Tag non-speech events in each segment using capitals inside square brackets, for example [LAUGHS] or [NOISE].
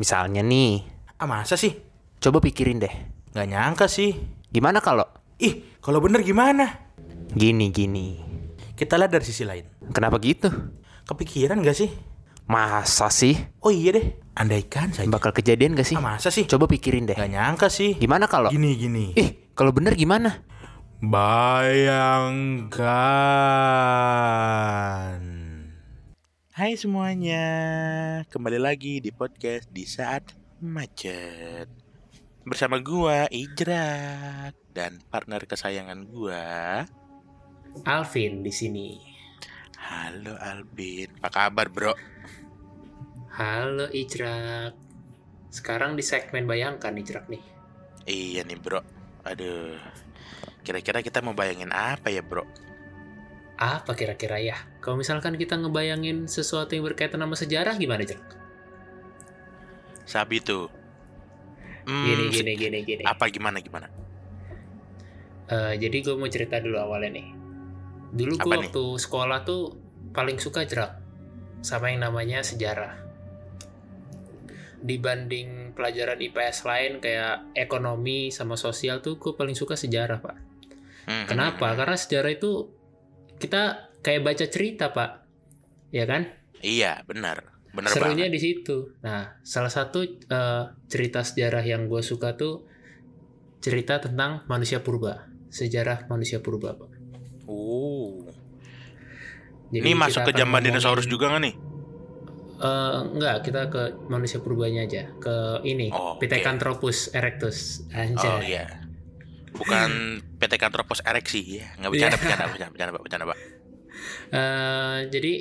Misalnya nih, Ah masa sih? coba pikirin deh. Nggak nyangka sih. Gimana kalau Ih, kalau bener gimana? gini gini? Kita lihat dari sisi lain. Kenapa gitu? Kepikiran gak sih? Masa sih? Oh iya deh, andaikan saja. Bakal kejadian gak sih? Ah masa sih? Coba pikirin deh. Nggak nyangka sih. Gimana kalau Gini gini. Ih, kalau bener gimana? Bayangkan. Hai semuanya, kembali lagi di podcast di saat macet. Bersama gua Ijrak dan partner kesayangan gua. Alvin di sini. Halo Albin, apa kabar bro? Halo Ijrak. Sekarang di segmen bayangkan Ijrak nih. Iya nih bro, aduh. Kira-kira kita mau bayangin apa ya bro? Apa kira-kira ya? Kalau misalkan kita ngebayangin sesuatu yang berkaitan sama sejarah gimana Ijrak? Sabi tuh. Hmm, Gini gini gini gini. Apa gimana gimana? Eh, jadi gue mau cerita dulu awalnya nih. Dulu gue Apa nih? waktu sekolah tuh paling suka Ijrak sama yang namanya sejarah. Dibanding pelajaran IPS lain kayak ekonomi sama sosial tuh gue paling suka sejarah pak. Hmm, Kenapa? hmm, hmm. Karena sejarah itu kita kayak baca cerita, Pak. Ya kan? Iya benar, benar Serunya banget. di situ. Nah, salah satu eh, cerita sejarah yang gue suka tuh cerita tentang manusia purba. Sejarah manusia purba, Pak. Oh, Jadi ini masuk ke zaman dinosaurus juga nggak nih? Eh, enggak, kita ke manusia purbanya aja. Ke ini, Oh. Pithecanthropus erectus. Anjay. Oh iya, bukan PT Kantropos ereksi ya? Nggak bercanda, Iya. bercanda, bercanda, bercanda, Pak, bercanda, Pak. Eh, jadi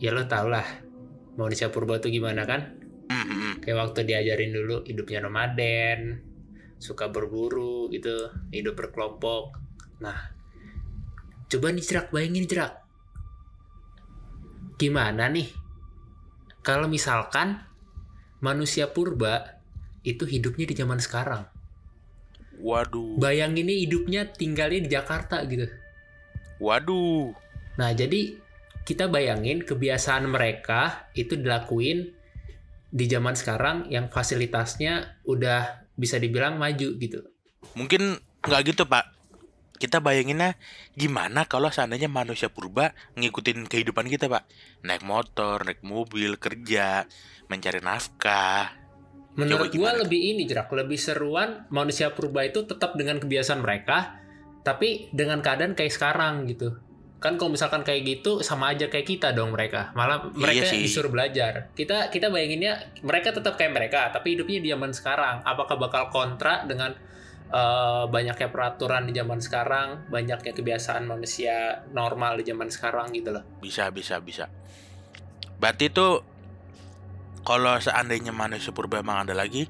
ya lo tau lah manusia purba tuh gimana kan? Hmm, hmm, hmm. kayak waktu diajarin dulu hidupnya nomaden suka berburu gitu hidup berkelompok nah coba nih cerak bayangin cerak gimana nih kalau misalkan manusia purba itu hidupnya di zaman sekarang Waduh, bayangin nih hidupnya tinggalnya di Jakarta gitu waduh, Nah, jadi kita bayangin kebiasaan mereka itu dilakuin di zaman sekarang yang fasilitasnya udah bisa dibilang maju gitu. mungkin nggak gitu Pak. Kita bayanginnya gimana kalau seandainya manusia purba ngikutin kehidupan kita Pak? Naik motor, naik mobil, kerja, mencari nafkah. Menurut gimana lebih ini jerak, lebih seruan manusia purba itu tetap dengan kebiasaan mereka, tapi dengan keadaan kayak sekarang gitu. Kan kalau misalkan kayak gitu sama aja kayak kita dong mereka. Malah Iya mereka sih. disuruh belajar. Kita kita bayanginnya mereka tetap kayak mereka, tapi hidupnya di zaman sekarang. Apakah bakal kontra dengan eh, banyaknya peraturan di zaman sekarang, banyaknya kebiasaan manusia normal di zaman sekarang gitu loh. Bisa, bisa, bisa. Berarti itu kalau seandainya manusia purba emang ada lagi,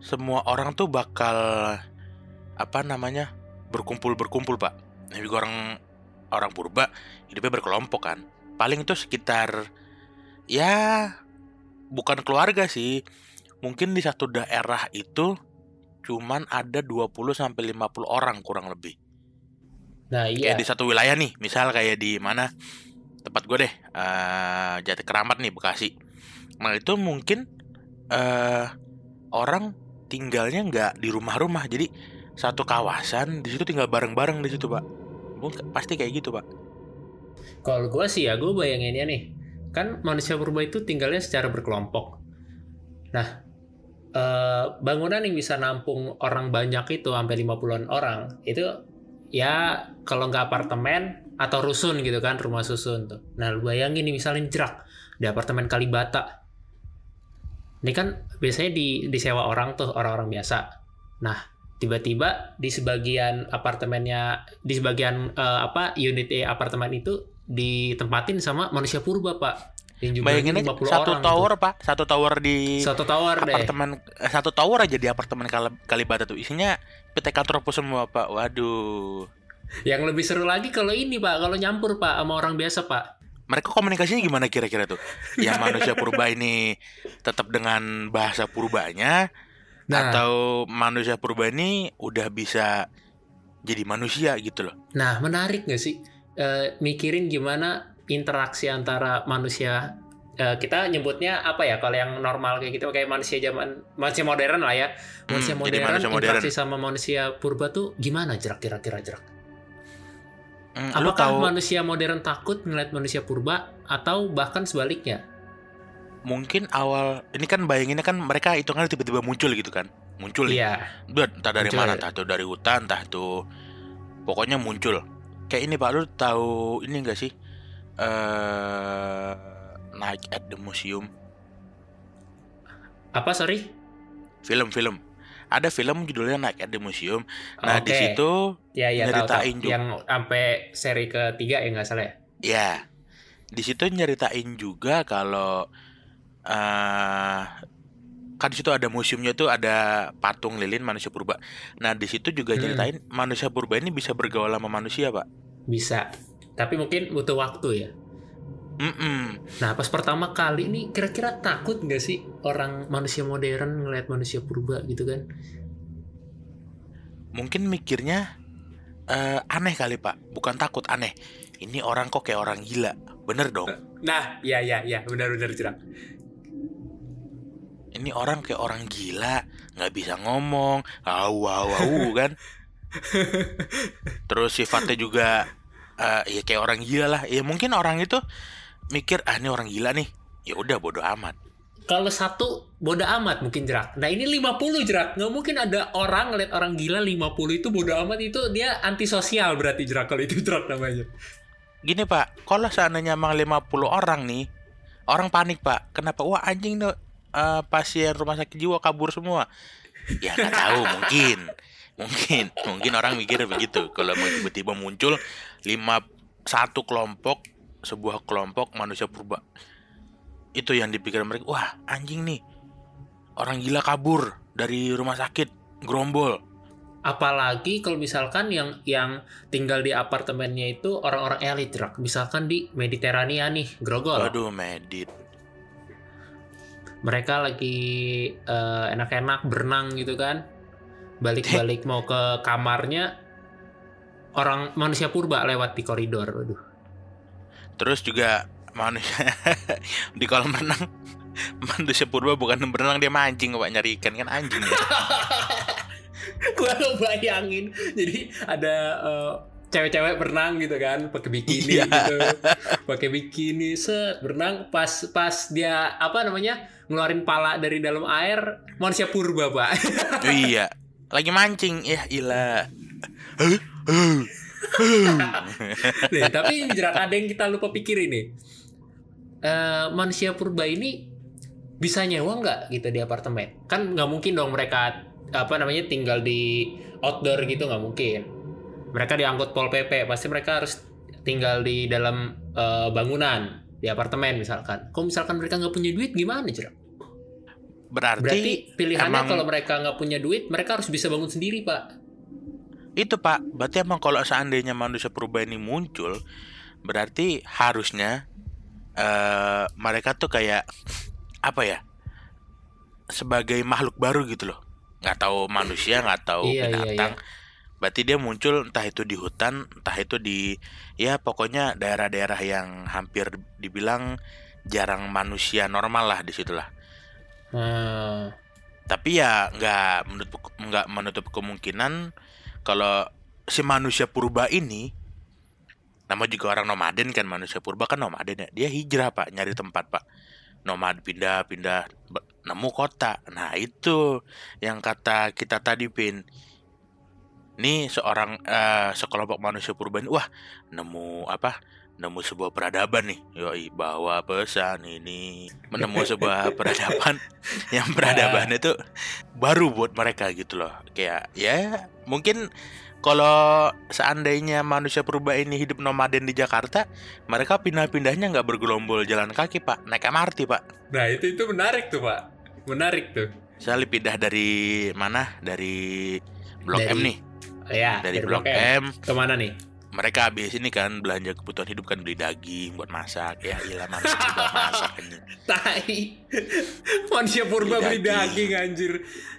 semua orang tuh bakal apa namanya berkumpul berkumpul pak. Jadi orang orang purba hidupnya berkelompok kan. Paling itu sekitar ya bukan keluarga sih. Mungkin di satu daerah itu cuman ada 20 sampai 50 orang kurang lebih Nah, iya. kayak di satu wilayah nih misal kayak di mana tempat gue deh eh Jati Keramat nih Bekasi nah itu mungkin eh orang tinggalnya nggak di rumah-rumah jadi satu kawasan di situ tinggal bareng-bareng di situ pak Mungkin- pasti kayak gitu pak Kalau gue sih ya gue bayanginnya nih, kan manusia purba itu tinggalnya secara berkelompok. Nah, eh, bangunan yang bisa nampung orang banyak itu sampai 50-an orang, itu ya kalau nggak apartemen atau rusun gitu kan, rumah susun tuh. Nah, lu bayangin nih misalnya jerak di apartemen Kalibata. Ini kan biasanya di disewa orang tuh, orang-orang biasa. Nah, tiba-tiba di sebagian apartemennya di sebagian eh, apa unit E apartemen itu ditempatin sama manusia purba pak. Yang bayangin jumlahnya aja 50 satu orang tower pak. Satu tower di satu tower deh. apartemen eh, satu tower aja di apartemen Kal- Kalibata tuh. Isinya PT Kantropos semua pak. Waduh. Yang lebih seru lagi kalau ini pak. Kalau nyampur pak sama orang biasa pak mereka komunikasinya gimana kira-kira tuh? Yang [LAUGHS] manusia purba ini tetap dengan bahasa purbanya nah atau manusia purba ini udah bisa jadi manusia gitu loh. nah menarik nggak sih Eh, mikirin gimana interaksi antara manusia eh, kita nyebutnya apa ya kalau yang normal kayak gitu kayak manusia zaman manusia modern lah ya manusia Hmm, modern manusia modern. interaksi sama manusia purba tuh gimana jerak kira-kira jerak Lu apakah tahu manusia modern takut ngeliat manusia purba atau bahkan sebaliknya mungkin awal ini kan bayanginnya kan mereka hitungannya tiba-tiba muncul gitu kan. Muncul iya Udah, entah dari Muncul. mana, entah itu dari hutan, entah itu pokoknya muncul. Kayak ini Pak, lu tahu ini enggak sih? Eh Night at the Museum, apa sorry film-film. Ada film judulnya Night at the Museum. Nah, di Oke. situ ya ya tahu, tahu. nyeritain juga. yang sampai seri ketiga ya nggak salah ya ya di situ nyeritain juga kalau eh kan di situ ada museumnya tuh ada patung lilin manusia purba. Nah, di situ juga Hmm. nyeritain manusia purba ini bisa bergaul sama manusia, Pak. bisa tapi mungkin butuh waktu ya Mm-mm. Nah, pas pertama kali ini kira-kira takut nggak sih orang manusia modern ngeliat manusia purba gitu kan? Mungkin mikirnya eh, aneh kali, Pak. Bukan takut, aneh. Ini orang kok kayak orang gila. Bener dong. Nah, ya ya ya, benar-benar jerak. Ini orang kayak orang gila, nggak bisa ngomong, au au au [LAUGHS] kan. Terus sifatnya juga eh ya kayak orang gila lah. Ya mungkin orang itu mikir ah ini orang gila nih. Ya udah bodoh amat. Kalau satu bodoh amat mungkin jerak. Nah, ini 50 jerak. Nggak mungkin ada orang ngeliat orang gila 50 itu bodoh amat itu dia antisosial berarti jerak kalau itu jerak namanya. Gini Pak, kalau seandainya emang 50 orang nih, orang panik Pak. Kenapa? Wah anjing tuh eh, pasien rumah sakit jiwa kabur semua. Ya nggak tahu [LAUGHS] mungkin, mungkin, mungkin orang mikir begitu. Kalau tiba-tiba muncul lima satu kelompok, sebuah kelompok manusia purba, itu yang dipikir mereka. Wah anjing nih, orang gila kabur dari rumah sakit, gerombol. Apalagi kalau misalkan yang yang tinggal di apartemennya itu orang-orang elit jerak. Misalkan di Mediterania nih, Grogol. Waduh medit. mereka lagi eh, enak-enak berenang gitu kan balik-balik [LAUGHS] mau ke kamarnya orang manusia purba lewat di koridor aduh Terus juga manusia [LAUGHS] di kolam renang [LAUGHS] manusia purba bukan berenang dia mancing pak nyari ikan. Kan anjing ya. [LAUGHS] gua lo bayangin. Jadi ada eh, cewek-cewek berenang gitu kan pakai bikini Iya. gitu. Pakai bikini set berenang. Pas pas dia apa namanya ngeluarin pala dari dalam air manusia purba pak. Iya, lagi mancing. Ya ilah. [LAUGHS] Nih, tapi ini jerak ada yang kita lupa pikir ini. Eh, manusia purba ini bisa nyewa nggak gitu di apartemen? Kan nggak mungkin dong mereka apa namanya tinggal di outdoor gitu nggak mungkin. Mereka diangkut pol pp, pasti mereka harus tinggal di dalam eh, bangunan di apartemen misalkan. Kalau misalkan mereka nggak punya duit gimana jerak? Berarti, Berarti pilihannya emang- kalau mereka nggak punya duit, mereka harus bisa bangun sendiri pak. Itu pak, berarti emang kalau seandainya manusia purba ini muncul, berarti harusnya eh mereka tuh kayak apa ya? Sebagai makhluk baru gitu loh. Nggak tahu manusia, nggak tahu Iya, iya, binatang. Berarti dia muncul entah itu di hutan, entah itu di ya pokoknya daerah-daerah yang hampir dibilang jarang manusia normal lah di situlah. Hmm. Tapi ya nggak menutup nggak menutup kemungkinan kalau si manusia purba ini nama juga orang nomaden kan manusia purba kan nomaden ya. Dia hijrah pak nyari tempat pak. Nomad pindah pindah be- nemu kota. Nah itu yang kata kita tadi pin. Ini seorang eh, sekelompok manusia purba ini wah nemu apa nemu sebuah peradaban nih. Yoi bawa pesan ini. Menemu sebuah [LAUGHS] peradaban yang peradaban itu baru buat mereka gitu loh. Kayak ya mungkin kalau seandainya manusia purba ini hidup nomaden di Jakarta mereka pindah-pindahnya nggak bergelombol jalan kaki pak. Naik MRT pak. Nah itu itu menarik tuh pak, menarik tuh. saya pindah dari mana? Dari Blok Dari M nih. Ya, dari, Blok M. Ke mana nih? Mereka habis ini kan belanja kebutuhan hidup kan beli daging buat masak ya ilah manusia purba masak. Tai. [LAUGHS] Manusia purba Beli beli daging anjir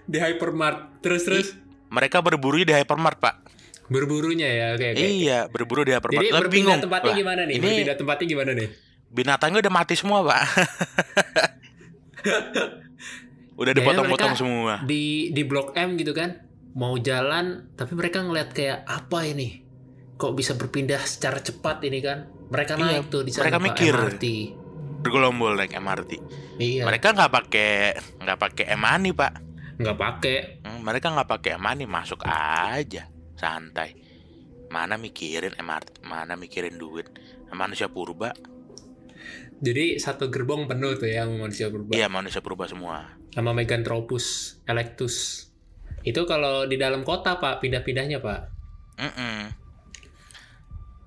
di hypermart. Terus terus mereka berburu di hypermart pak berburunya ya, oke oke. iya berburu di hypermart Jadi berpindah bingung tempatnya Wah, gimana nih? ini Berpindah tempatnya gimana nih? binatangnya udah mati semua pak. [LAUGHS] udah dipotong-potong semua. di di blok M gitu kan mau jalan tapi mereka ngeliat kayak apa ini kok bisa berpindah secara cepat ini kan mereka Iya, naik tuh di sana mereka mikir. MRT Bergelombol naik MRT. iya Mereka nggak pakai nggak pakai emani pak. nggak pakai Hmm, mereka nggak pakai emani masuk aja santai. Mana mikirin MRT, mana mikirin duit. Manusia purba, jadi satu gerbong penuh tuh ya manusia berubah iya manusia purba semua. sama Meganthropus electus itu kalau di dalam kota pak pindah-pindahnya pak Mm-mm.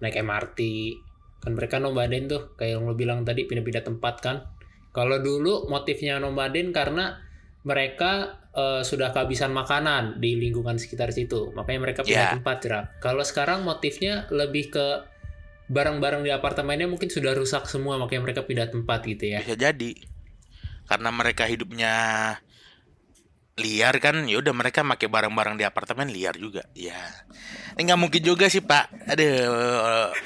Naik MRT kan mereka nomaden tuh kayak yang lo bilang tadi pindah-pindah tempat kan. Kalau dulu motifnya nomaden karena mereka eh, sudah kehabisan makanan di lingkungan sekitar situ. Makanya mereka pindah Ya. tempat jerak kalau sekarang motifnya lebih ke barang-barang di apartemennya mungkin sudah rusak semua makanya mereka pindah tempat gitu ya. Bisa jadi. Karena mereka hidupnya liar kan ya udah mereka pakai barang-barang di apartemen liar juga ya ini nggak mungkin juga sih pak ada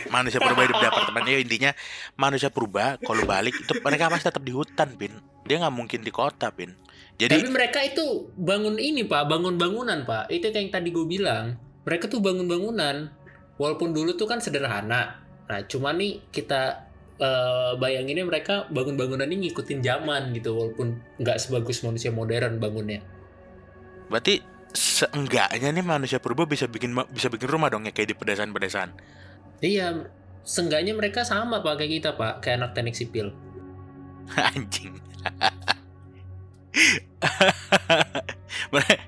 manusia purba hidup di apartemen ya intinya manusia purba kalau balik itu mereka pasti tetap di hutan pin dia nggak mungkin di kota pin jadi Tapi mereka itu bangun ini pak, bangun bangunan pak. Itu yang tadi gue bilang. Mereka tuh bangun bangunan. Walaupun dulu tuh kan sederhana. Nah cuma nih kita eh, bayanginnya mereka bangun bangunannya ngikutin zaman gitu. Walaupun nggak sebagus manusia modern bangunnya. Berarti seenggaknya nih manusia purba bisa bikin bisa bikin rumah dong ya kayak di pedesaan-pedesaan Iya, seenggaknya mereka sama pak kayak kita pak, kayak anak teknik sipil. [LAUGHS] anjing [LAUGHS] Mere-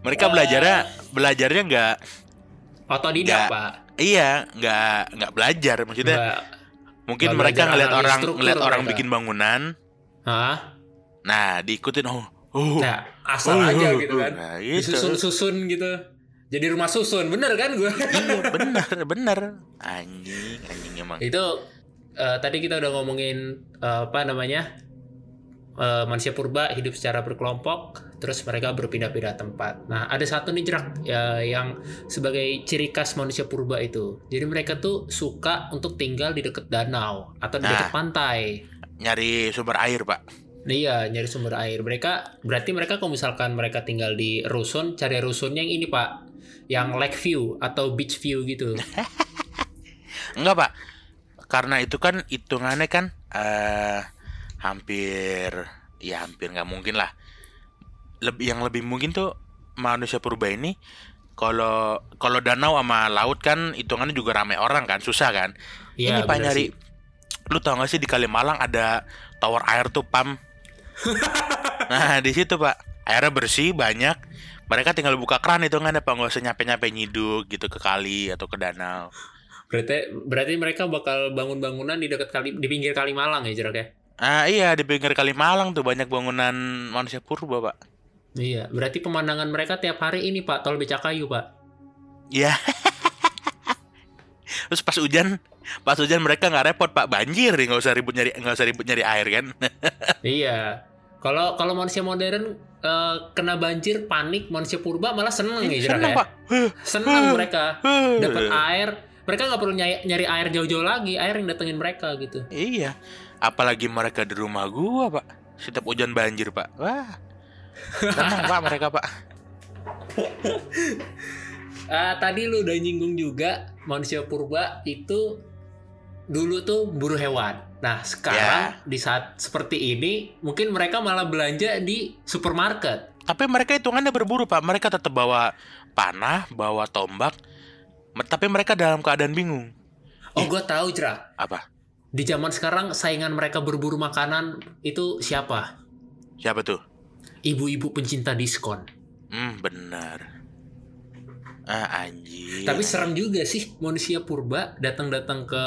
mereka belajarnya belajarnya nggak Otodidak Nggak. pak. iya nggak nggak belajar maksudnya Nggak, mungkin nggak mereka ngeliat orang ngeliat orang mereka. bikin bangunan Hah? nah diikutin oh oh Nah, asal oh, aja oh, gitu oh. kan. nah, gitu. Disusun-susun gitu. Jadi rumah susun, bener kan gue? iya [LAUGHS] bener bener anjing anjing emang itu eh, tadi kita udah ngomongin eh, apa namanya eh, manusia purba hidup secara berkelompok terus mereka berpindah-pindah tempat nah ada satu nih jerak ya, yang sebagai ciri khas manusia purba itu jadi mereka tuh suka untuk tinggal di dekat danau atau di dekat Nah. pantai nyari sumber air pak Iya, nyari sumber air. Mereka berarti mereka kalau misalkan mereka tinggal di rusun, cari rusun yang ini pak, yang lake view atau beach view gitu. [LAUGHS] enggak pak karena itu kan hitungannya kan eh hampir ya hampir nggak mungkin lah lebih yang lebih mungkin tuh manusia purba ini kalau kalau danau sama laut kan hitungannya juga ramai orang kan susah kan Iya, ini pak nyari sih. lu tau gak sih di Kalimalang ada tower air tuh pam nah di situ pak. Airnya bersih banyak. Mereka tinggal buka keran itu nggak ada pak. Nggak usah nyampe nyampe nyiduk gitu ke kali atau ke danau. Berarti berarti mereka bakal bangun bangunan di dekat kali di pinggir Kalimalang ya jerak ya? ah iya di pinggir Kalimalang tuh banyak bangunan manusia purba pak. Iya, berarti pemandangan mereka tiap hari ini Pak, tol becakayu Pak. Iya. [LAUGHS] Terus pas hujan, pas hujan mereka nggak repot pak banjir nih nggak usah ribut nyari nggak usah ribut nyari air kan? [LAUGHS] iya. Kalau kalau manusia modern eh, kena banjir panik, manusia purba malah seneng ya Seneng ya. pak. Seneng mereka dapat air. Mereka nggak perlu nyari, nyari air jauh-jauh lagi, air yang datengin mereka gitu. Iya. Apalagi mereka di rumah gua pak. Setiap hujan banjir pak. Wah. [LAUGHS] Tenang pak mereka pak. [LAUGHS] Ah, tadi lu udah nyinggung juga manusia purba itu dulu tuh buru hewan. Nah, sekarang di saat seperti ini mungkin mereka malah belanja di supermarket. Tapi mereka hitungannya berburu pak. Mereka tetap bawa panah, bawa tombak. Tapi mereka dalam keadaan bingung. Oh, gue tahu, Jera. Apa? Di zaman sekarang saingan mereka berburu makanan itu siapa? Siapa tuh? Ibu-ibu pencinta diskon. Hmm benar. Ah anjir. Tapi serem juga sih manusia purba datang-datang ke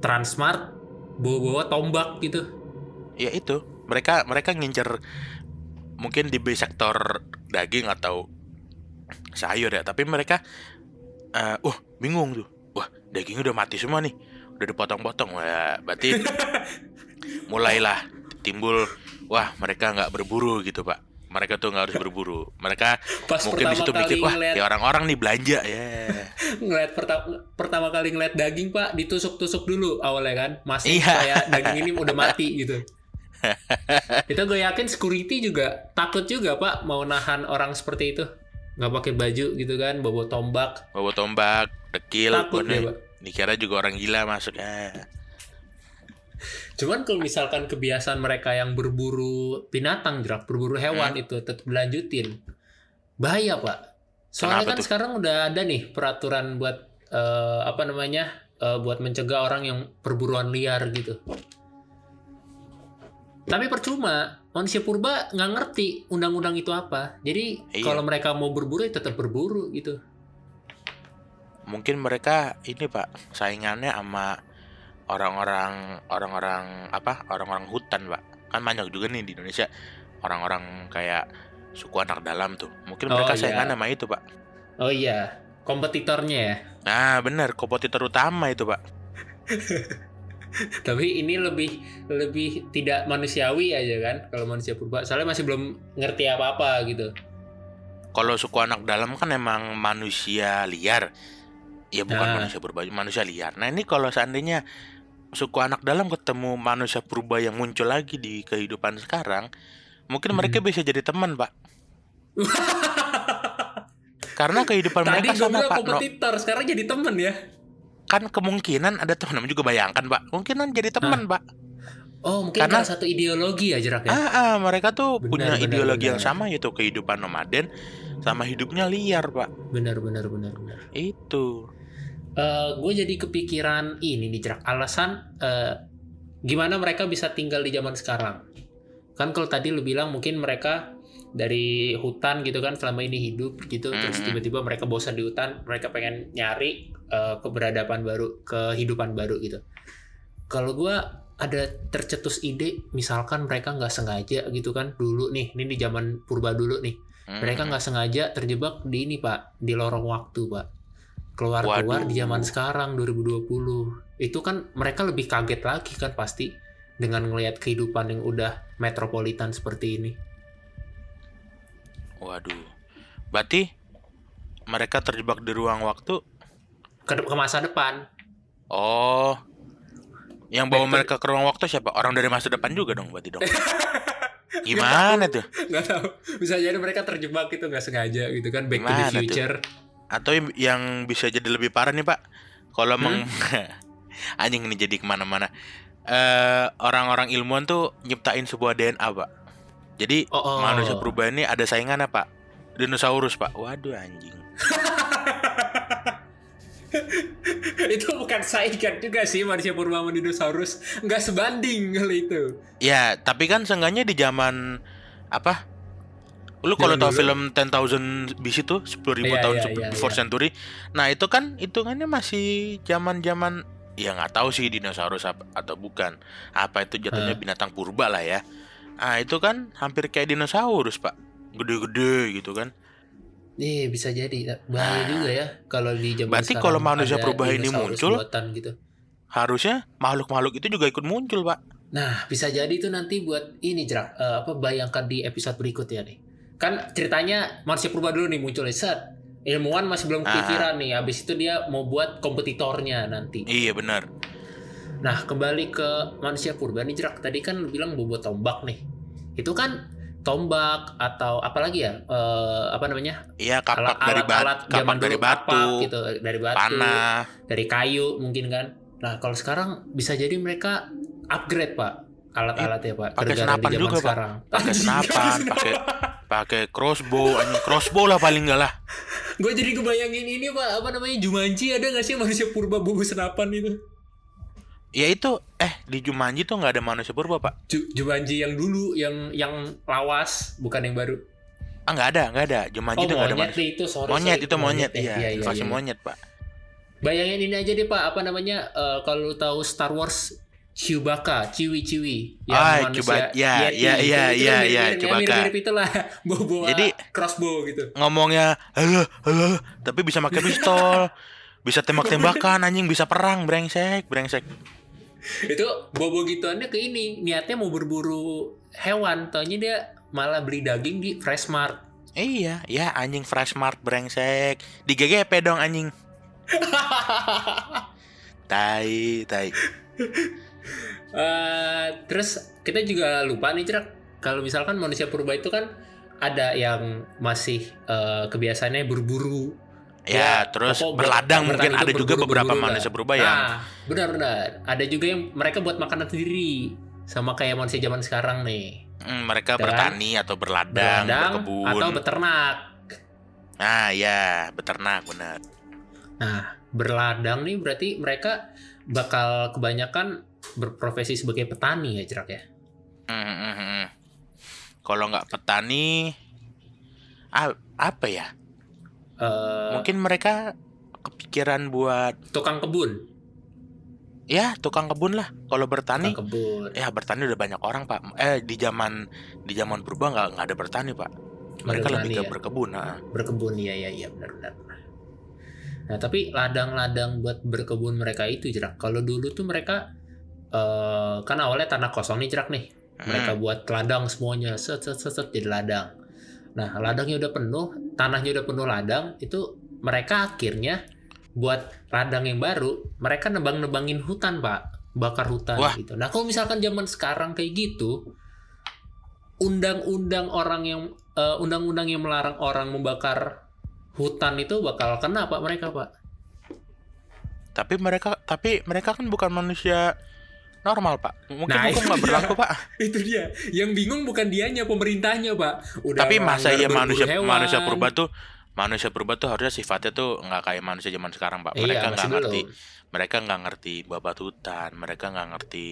Transmart bawa-bawa tombak gitu. ya itu mereka mereka ngincer mungkin di B sektor daging atau sayur ya tapi mereka eh wah bingung tuh wah dagingnya udah mati semua nih udah dipotong-potong wah berarti [LAUGHS] mulailah timbul wah mereka nggak berburu gitu pak Mereka tuh nggak harus berburu. Mereka Pas mungkin di situ mikir wah ngeliat, ya orang-orang nih belanja ya. [LAUGHS] ngeliat pertama pertama kali ngeliat daging pak ditusuk-tusuk dulu awalnya kan masih Iya. kayak daging ini udah [LAUGHS] mati gitu itu gue yakin security juga takut juga pak mau nahan orang seperti itu nggak pakai baju gitu kan bawa tombak Bawa tombak, dekil, takut dia pak Dikira juga orang gila masuk ya. Cuman kalau misalkan kebiasaan mereka yang berburu binatang jerak berburu hewan Hmm. itu tetap dilanjutin bahaya pak soalnya Kenapa kan tuh? sekarang udah ada nih peraturan buat eh, apa namanya eh, buat mencegah orang yang perburuan liar gitu tapi percuma manusia purba nggak ngerti undang-undang itu apa jadi Iya. kalau mereka mau berburu ya tetap berburu gitu Mungkin mereka ini Pak, saingannya sama orang-orang orang-orang apa? Orang-orang hutan, Pak. Kan banyak juga nih di Indonesia orang-orang kayak suku anak dalam tuh. Mungkin Oh, mereka iya. sama itu, Pak. oh iya kompetitornya ya Nah, bener, kompetitor utama itu, Pak. [LAUGHS] Tapi ini lebih lebih tidak manusiawi aja kan kalau manusia purba. Soalnya masih belum ngerti apa-apa gitu. Kalau suku anak dalam kan emang manusia liar. Ya bukan Nah. manusia purba, manusia liar. Nah, ini kalau seandainya suku anak dalam ketemu manusia purba yang muncul lagi di kehidupan sekarang, mungkin Hmm. mereka bisa jadi teman, Pak. [LAUGHS] Karena kehidupan Tadi mereka sama, Pak. No, kompetitor, sekarang jadi temen ya. kan kemungkinan ada teman juga bayangkan, Pak. Kemungkinan jadi teman, Pak. Oh mungkin Karena- satu ideologi ya jerak ya. Ah, ah, mereka tuh Benar, punya benar, ideologi yang benar. sama yaitu kehidupan nomaden sama hidupnya liar, Pak. Benar benar benar benar. Itu. Gue jadi kepikiran ini nih jerak alasan eh, gimana mereka bisa tinggal di zaman sekarang. Kan kalau tadi lu bilang mungkin mereka dari hutan gitu kan selama ini hidup gitu terus Mhm. tiba-tiba mereka bosan di hutan mereka pengen nyari eh, keberadaban baru kehidupan baru gitu kalau gua ada tercetus ide misalkan mereka nggak sengaja gitu kan dulu nih ini di zaman purba dulu nih mereka Hmm. nggak sengaja terjebak di ini pak di lorong waktu pak keluar keluar Waduh. di zaman sekarang 2020 itu kan mereka lebih kaget lagi kan pasti dengan ngelihat kehidupan yang udah metropolitan seperti ini Waduh. Berarti mereka terjebak di ruang waktu. ke, ke masa depan Oh. Yang bawa Back to- mereka ke ruang waktu siapa? Orang dari masa depan juga dong berarti dong. [LAUGHS] Gimana tuh? nggak tahu bisa jadi mereka terjebak itu nggak sengaja gitu kan back to Gimana the tuh? Atau yang- bisa jadi lebih parah nih Pak. Kalau emang [LAUGHS] anjing ini jadi ke mana-mana. Eh orang-orang ilmuwan tuh nyiptain sebuah DNA Pak. Jadi oh, oh. manusia perubahan ini ada saingannya Pak. Dinosaurus Pak. Waduh anjing. [LAUGHS] itu bukan saingan juga sih manusia purba sama dinosaurus nggak sebanding kalau itu Ya, tapi kan seenggaknya di zaman apa? Lu kalau Zaman tahu dulu. film 10,000 BC tuh 10.000 Iya, tahun iya, sebelum iya, before iya. century. Nah, itu kan hitungannya masih zaman-zaman ya nggak tahu sih dinosaurus apa, atau bukan. Apa itu jatuhnya Ah. binatang purba lah ya. Ah, itu kan hampir kayak dinosaurus, Pak. Gede-gede gitu kan. Iya bisa jadi bahaya Nah. juga ya kalau di zaman Berarti kalau manusia purba ini muncul- gitu. Harusnya makhluk-makhluk itu juga ikut muncul, Pak. Nah bisa jadi itu nanti buat ini jerak eh, apa bayangkan di episode berikutnya nih. Kan ceritanya manusia purba dulu nih muncul set. Ilmuwan masih belum Ah. kepikiran nih. Habis itu dia mau buat kompetitornya nanti. Iya, benar. Nah kembali ke manusia purba nih jerak. Tadi kan lu bilang bawa tombak nih. Itu kan tombak atau apalagi ya eh, apa namanya Iya, kapak dari batu, alat kapak zaman dari batu, kapak gitu dari batu panah. dari kayu mungkin kan nah kalau sekarang bisa jadi mereka upgrade pak alat-alatnya pak pakai gara-gara senapan juga, Pak. sekarang pakai [LAUGHS] Anjing, senapan, pakai pakai crossbow, anjing crossbow lah paling enggak lah. gue jadi kebayangin ini pak apa namanya Jumanji ada nggak sih manusia purba bawa senapan itu Ya itu eh di Jumanji tuh nggak ada manusia purba, Pak. Ju- Jumanji yang dulu yang yang lawas bukan yang baru Ah nggak ada, nggak ada. Jumanji oh tuh nggak ada monyet manusia. itu sorry Monyet sorry. itu monyet, ya. iya. Iya, iya, iya. monyet, Pak. bayangin ini aja deh pak apa namanya eh, kalau tahu Star Wars Chewbacca, Ciwi Ciwi, Ah, Chewbacca. Ya, Yeti, ya, itu- ya, itu ya, ya, mirip- Chewbacca. Mirip-mirip itulah, [LAUGHS] bawa-bawa Jadi- crossbow gitu. Ngomongnya halo, halo, tapi bisa pakai pistol. bisa tembak-tembakan anjing, bisa perang, brengsek, brengsek. Itu bawa-bawa gituannya ke ini, niatnya mau berburu hewan, taunya dia malah beli daging di Fresh Mart. Iya, ya anjing Fresh Mart brengsek. Di GGP dong anjing. [LAUGHS] Tai, tai. Eh, terus kita juga lupa nih Crak, kalau misalkan manusia purba itu kan ada yang masih eh, kebiasaannya berburu. Ya, Ya, terus berladang mungkin ada juga beberapa berburu manusia berubah yang Ah, benar-benar. Ada juga yang mereka buat makanan sendiri. Sama kayak manusia zaman sekarang nih. mm, mereka Dan bertani atau berladang, Berladang berkebun. atau beternak. Ah, ya, beternak benar. Nah, berladang nih berarti mereka bakal kebanyakan berprofesi sebagai petani ya, Crak ya. Mm, mm, mm, mm. Kalau nggak petani, ah, apa ya? Eh, Mungkin mereka kepikiran buat tukang kebun, ya tukang kebun lah. Kalau bertani, tukang kebun. ya bertani udah banyak orang pak. Eh di zaman di zaman purba nggak nggak ada bertani pak. Mereka lebih ke ya? berkebun. ah. berkebun iya iya iya benar benar nah tapi ladang-ladang buat berkebun mereka itu jerak kalau dulu tuh mereka eh kan awalnya tanah kosong nih jerak nih. Mereka Hmm. buat ladang semuanya. Set set set, set jadi ladang. Nah ladangnya udah penuh tanahnya udah penuh ladang itu mereka akhirnya buat ladang yang baru mereka nebang-nebangin hutan pak. Bakar hutan Wah. gitu. Nah kalau misalkan zaman sekarang kayak gitu undang-undang orang yang eh, undang-undang yang melarang orang membakar hutan itu bakal kena pak mereka pak. Tapi mereka tapi mereka kan bukan manusia normal pak. Mungkin Nah, hukum nggak berlaku pak. [LAUGHS] itu dia yang bingung bukan dianya pemerintahnya pak udah Tapi masa ya berburu manusia hewan. manusia purba tuh manusia purba tuh harusnya sifatnya tuh nggak kayak manusia zaman sekarang pak. iya, Mereka nggak ngerti belum. mereka nggak ngerti babat hutan, mereka nggak ngerti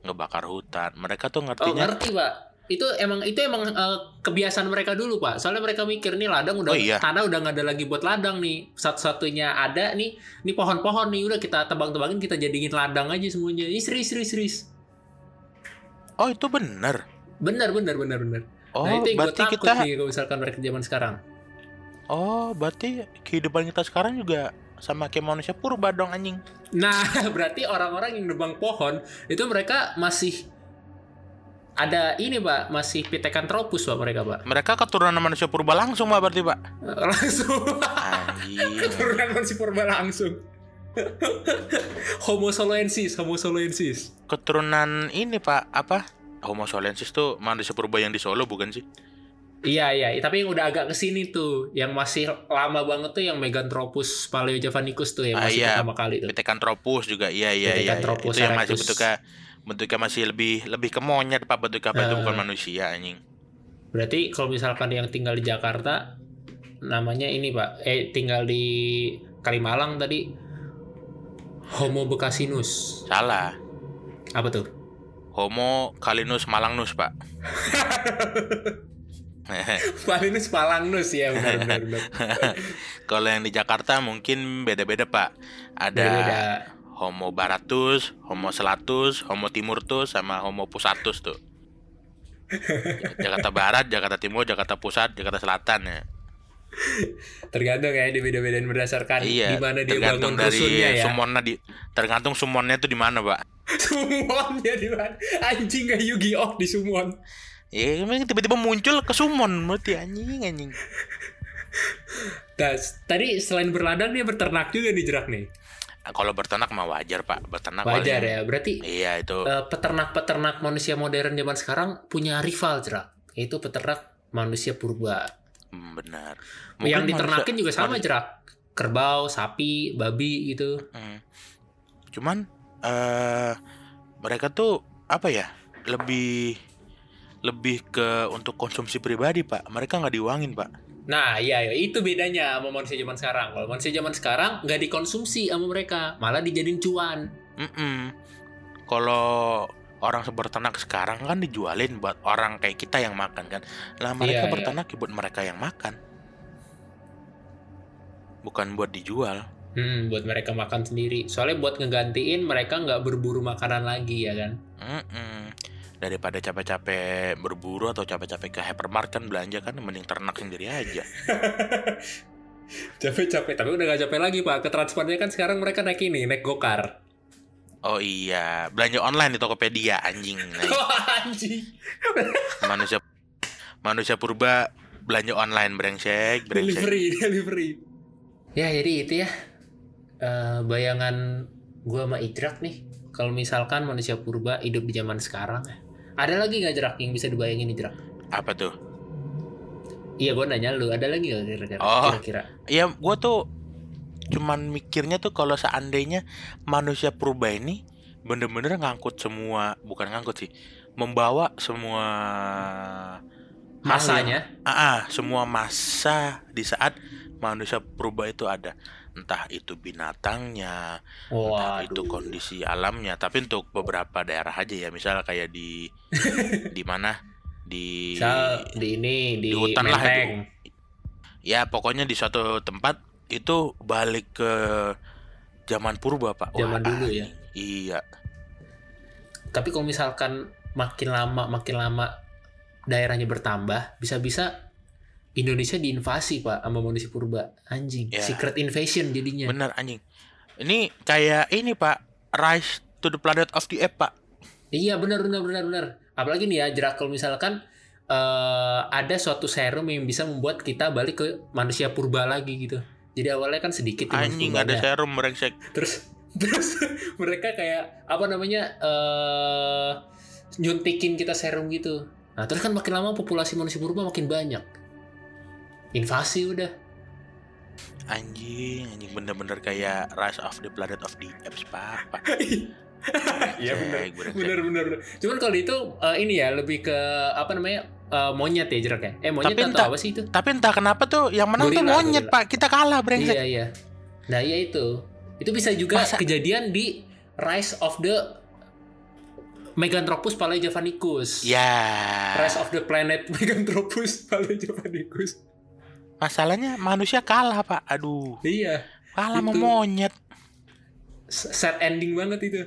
ngebakar hutan. Mereka tuh Oh ngertinya ngerti pak. Itu emang itu emang eh, kebiasaan mereka dulu pak. Soalnya mereka mikir nih ladang udah Oh, iya. tanah udah nggak ada lagi buat ladang nih. Satu-satunya ada nih, nih pohon-pohon nih udah kita tebang-tebangin kita jadiin ladang aja semuanya. Ini serius serius serius. oh itu bener. Benar benar benar benar. Oh nah itu yang gue berarti takut kita nih kalau misalkan mereka zaman sekarang. oh berarti kehidupan kita sekarang juga sama kayak manusia purba dong anjing. Nah [LAUGHS] berarti orang-orang yang nebang pohon itu mereka masih ada ini pak masih Pithecanthropus pak mereka pak Mereka keturunan manusia purba langsung pak berarti pak. langsung Anjing. keturunan manusia purba langsung [LAUGHS] Homo soloensis Homo soloensis keturunan ini pak apa? Homo solensis tuh manusia purba yang di Solo bukan sih? iya iya tapi yang udah agak ke sini tuh yang masih lama banget tuh yang Meganthropus paleojavanicus tuh yang Ah, masih iya. pertama kali tuh Pithecanthropus juga iya iya iya. iya. Itu yang masih bentuknya bentuknya masih lebih lebih ke monyet pak bentuknya apa itu Ah. bukan manusia anjing. berarti kalau misalkan yang tinggal di Jakarta namanya ini pak eh tinggal di Kalimalang tadi Homo becasinus Salah. apa tuh Homo Kalinus Malangnus pak. [LAUGHS] Palinus Palangnus ya benar benar benar. [LAUGHS] Kalau yang di Jakarta mungkin beda-beda pak. Ada Beda-beda. Homo Baratus, Homo Selatus, Homo Timurtus, sama Homo Pusatus tuh. [LAUGHS] Jakarta Barat, Jakarta Timur, Jakarta Pusat, Jakarta Selatan ya. tergantung ya dia beda-bedain berdasarkan iya. di mana dia bangun dari rusunnya ya sumonnya di tergantung sumonnya tuh di mana pak. [LAUGHS] Sumonnya di mana anjing kayak Yu-Gi-Oh di Sumon Ya, emang tiba-tiba muncul ke Sumon, berarti anjing anjing. [LAUGHS] nah, tadi selain berladang dia berternak juga nih jerak nih Kalau berternak mah wajar pak, berternak wajar paling- ya berarti Iya itu. eh, peternak-peternak manusia modern zaman sekarang punya rival jerak yaitu peternak manusia purba Hmm, benar. yang Mungkin diternakin manusia- juga sama manusia- jerak kerbau sapi babi gitu Hmm. Cuman eh mereka tuh apa ya? Lebih lebih ke untuk konsumsi pribadi, Pak. Mereka nggak diuangin, Pak. Nah, iya, iya, itu bedanya sama manusia zaman sekarang. Kalau manusia zaman sekarang nggak dikonsumsi sama mereka, malah dijadiin cuan. Mm-mm. Kalau orang berternak sekarang kan dijualin buat orang kayak kita yang makan kan. Lah mereka Iya, iya. berternak ya buat mereka yang makan. Bukan buat dijual. Hmm, buat mereka makan sendiri. Soalnya buat ngegantiin mereka nggak berburu makanan lagi ya kan. Mm-mm. Daripada capek-capek berburu atau capek-capek ke hypermart kan belanja kan mending ternak sendiri aja. [LAUGHS] Capek-capek, tapi udah nggak capek lagi pak. Ke transportnya kan sekarang mereka naik ini, naik gokar. Oh iya, belanja online di Tokopedia anjing. [LAUGHS] Wah, anjing. [LAUGHS] manusia manusia purba belanja online brengsek, brengsek. delivery delivery ya jadi itu ya Eh, bayangan gua sama Idrak nih kalau misalkan manusia purba hidup di zaman sekarang ada lagi nggak Idrak yang bisa dibayangin Idrak Apa tuh? iya gua nanya lu ada lagi nggak kira-kira Oh. kira-kira Ya gua tuh cuman mikirnya tuh kalau seandainya manusia purba ini bener-bener ngangkut semua, bukan ngangkut sih, membawa semua masanya Ah, ah, semua masa di saat manusia purba itu ada. Entah itu binatangnya, entah itu waduh kondisi alamnya, tapi untuk beberapa daerah aja ya, misalnya kayak di [LAUGHS] di mana? Di Misal di ini di, di hutan lah Menteng. ya pokoknya di suatu tempat itu balik ke zaman purba, Pak. Zaman dulu ya? Iya. Tapi kalau misalkan makin lama makin lama daerahnya bertambah, bisa-bisa Indonesia diinvasi pak sama manusia purba, anjing. Ya. Secret invasion jadinya. Bener anjing. Ini kayak ini, Pak. Rise to the Planet of the Apes, Pak. Iya benar benar benar benar. Apalagi nih ya jerak kalau misalkan eh, ada suatu serum yang bisa membuat kita balik ke manusia purba lagi gitu. Jadi awalnya kan sedikit manusia Anjing ada purbanya. serum brengsek. terus [LAUGHS] terus mereka kayak apa namanya eh nyuntikin kita serum gitu nah terus kan makin lama populasi manusia purba makin banyak invasi udah Anjing, anjing bener-bener kayak Rise of the Planet of the Apes, Pak. Pak. [LAUGHS] Iya benar Brengsek, brengsek. benar benar cuman kalau itu eh, ini ya lebih ke apa namanya eh, monyet ya jerak ya eh monyet Tapi atau entah- apa sih itu Tapi entah kenapa tuh yang menang tuh Gorila, monyet. Pak. Kita kalah, brengsek. iya iya nah iya itu itu bisa juga Masa- kejadian di Rise of the Meganthropus paleojavanicus Ya. Rise of the Planet Meganthropus paleojavanicus Masalahnya manusia kalah, Pak. Aduh, iya kalah sama Itu. monyet. sad ending banget itu.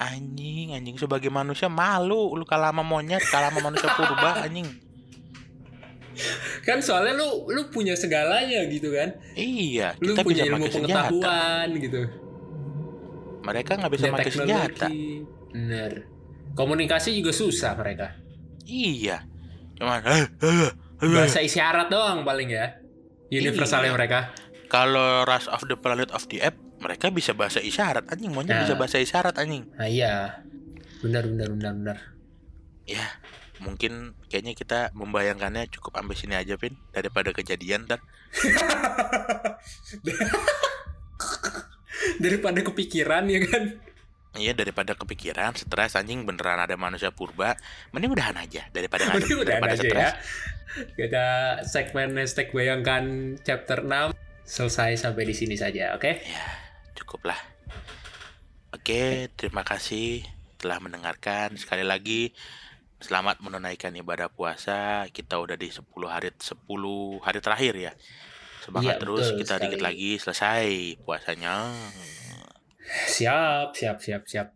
Anjing, anjing sebagai manusia malu lu kalah sama monyet, kalah sama manusia purba, [LAUGHS] anjing. Kan soalnya lu lu punya segalanya gitu kan. Iya, Lu kita punya bisa ilmu senjata. pengetahuan gitu. Mereka nggak bisa pakai senjata. Bener. Komunikasi juga susah mereka. Iya. Cuman eh, eh, eh. Bahasa isyarat doang paling ya. Universalnya Iya. mereka. kalau Rise of the Planet of the Apes, mereka bisa bahasa isyarat anjing, monyet Nah. bisa bahasa isyarat anjing. Nah iya. Benar benar benar benar. Ya, mungkin kayaknya kita membayangkannya cukup sampai sini aja, Pin, daripada kejadian ntar. [LAUGHS] Daripada kepikiran ya kan. Iya, daripada kepikiran, stres anjing beneran ada manusia purba, mending udahan aja daripada Mending udah daripada aja ya. Kita segmen hashtag bayangkan chapter 6 selesai sampai di sini saja, oke? Ya, cukup lah. Oke, terima kasih telah mendengarkan. Sekali lagi selamat menunaikan ibadah puasa. Kita udah di 10 hari 10 hari terakhir ya. Semangat Iya, terus, kita sekali. dikit lagi selesai puasanya. Siap, siap, siap, siap.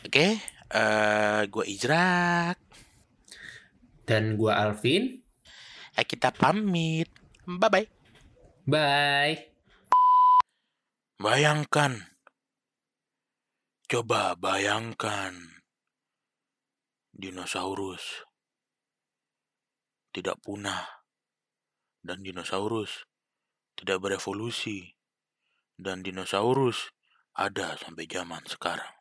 Oke, eh gue Ijrak. Dan gua Alvin. Eh, kita pamit. Bye bye. Bye. Bayangkan. Coba bayangkan. Dinosaurus tidak punah. Dan dinosaurus tidak berevolusi. Dan dinosaurus ada sampai zaman sekarang.